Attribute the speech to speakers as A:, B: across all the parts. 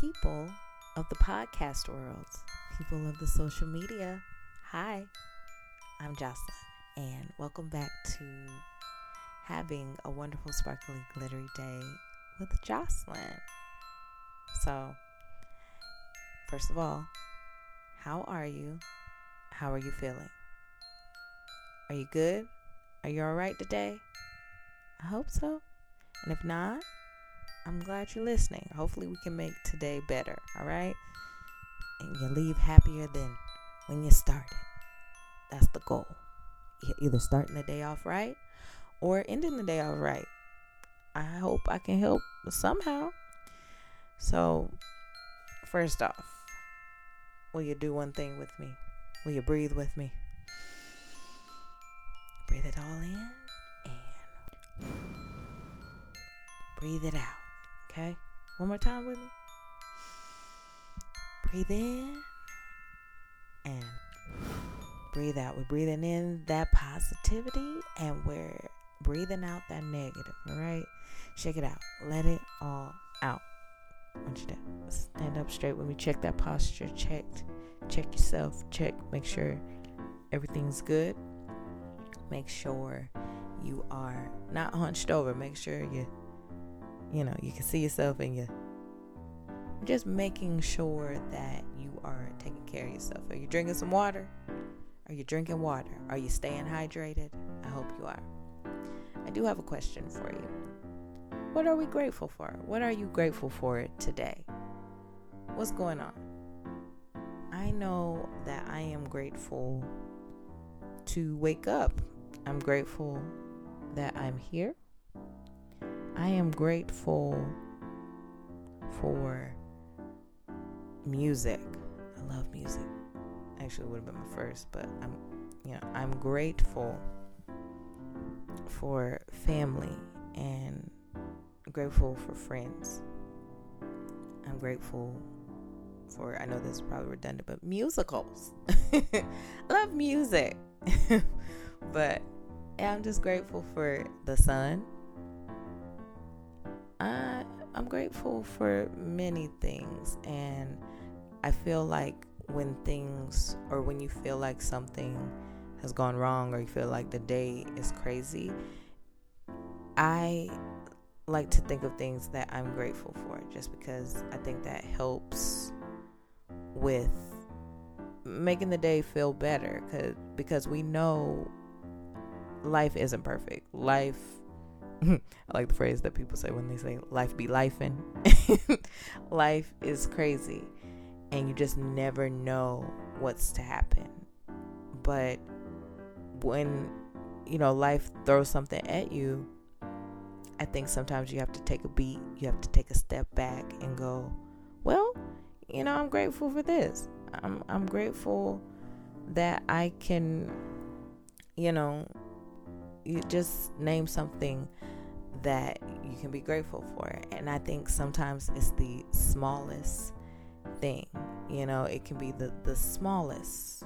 A: people of the podcast world, people of the social media. Hi, I'm Jocelyn, and welcome back to having a wonderful, sparkly, glittery day with Jocelyn. So, first of all, how are you? How are you feeling? Are you good? Are you all right today? I hope so. And if not, I'm glad you're listening. Hopefully, we can make today better. All right. And you leave happier than when you started. That's the goal. Either starting the day off right or ending the day off right. I hope I can help somehow. So, first off, will you do one thing with me? Will you breathe with me? Breathe it all in and breathe it out. Okay? One more time with me. Breathe in and breathe out. We're breathing in that positivity and we're breathing out that negative. All right? Shake it out. Let it all out. I want you to stand up straight with me. Check that posture. Check. Check yourself. Check. Make sure everything's good. Make sure you are not hunched over. Make sure you you know, you can see yourself and you just making sure that you are taking care of yourself. Are you drinking some water? Are you drinking water? Are you staying hydrated? I hope you are. I do have a question for you. What are we grateful for? What are you grateful for today? What's going on? I know that I am grateful to wake up. I'm grateful that I'm here. I am grateful for music. I love music. Actually, would have been my first, but I'm, you know, I'm grateful for family and grateful for friends. I'm grateful for, I know this is probably redundant, but musicals. I love music. but I'm just grateful for the sun I I'm grateful for many things and I feel like when things or when you feel like something has gone wrong or you feel like the day is crazy, I like to think of things that I'm grateful for just because I think that helps with making the day feel better cause, because we know life isn't perfect. Life I like the phrase that people say when they say life be lifing. life is crazy and you just never know what's to happen. But when you know life throws something at you, I think sometimes you have to take a beat, you have to take a step back and go, well, you know, I'm grateful for this. I'm I'm grateful that I can you know, you just name something that you can be grateful for. And I think sometimes it's the smallest thing. You know, it can be the, the smallest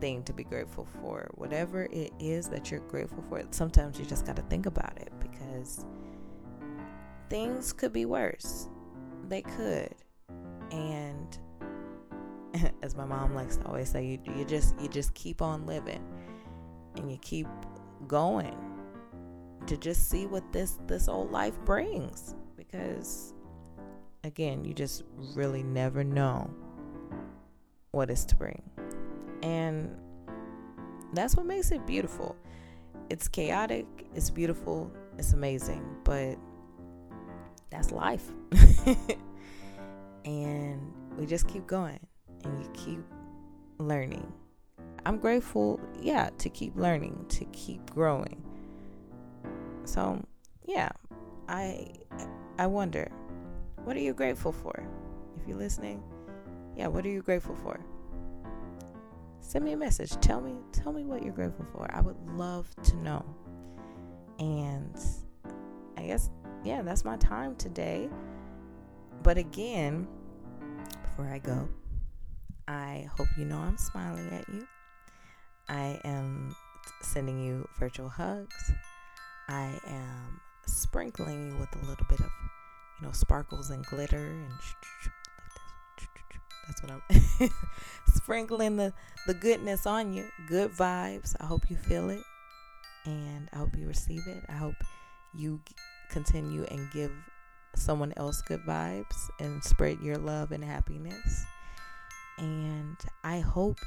A: thing to be grateful for. Whatever it is that you're grateful for, sometimes you just got to think about it because things could be worse. They could. And as my mom likes to always say, you, you just you just keep on living and you keep going to just see what this this old life brings. Because again you just really never know what is to bring. And that's what makes it beautiful. It's chaotic it's beautiful it's amazing but that's life. And we just keep going and you keep learning i'm grateful yeah to keep learning to keep growing so, yeah, I I wonder, what are you grateful for? If you're listening, yeah, what are you grateful for? Send me a message. Tell me tell me what you're grateful for. I would love to know. And I guess yeah, that's my time today. But again, before I go, I hope you know I'm smiling at you. I am sending you virtual hugs. I am sprinkling you with a little bit of you know, sparkles and glitter and that's what I'm sprinkling the, the goodness on you. Good vibes. I hope you feel it and I hope you receive it. I hope you continue and give someone else good vibes and spread your love and happiness. And I hope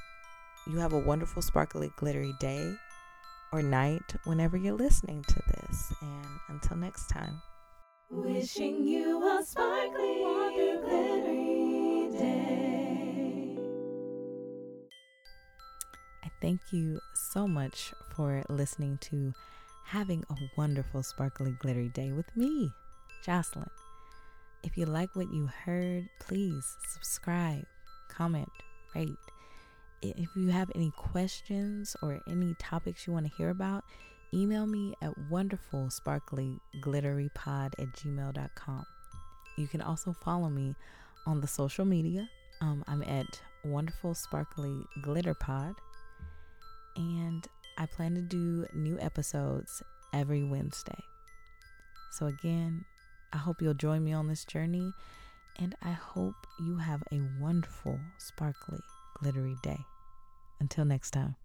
A: you have a wonderful, sparkly, glittery day or night whenever you're listening to this. And until next time. Wishing you a sparkly, glittery day. I thank you so much for listening to Having a Wonderful, Sparkly, Glittery Day with me, Jocelyn. If you like what you heard, please subscribe, comment, rate. If you have any questions or any topics you want to hear about, email me at wonderfulsparklyglitterypod at gmail.com. You can also follow me on the social media. Um, I'm at Wonderful Sparkly Glitter Pod. And I plan to do new episodes every Wednesday. So, again, I hope you'll join me on this journey. And I hope you have a wonderful, sparkly, glittery day. Until next time.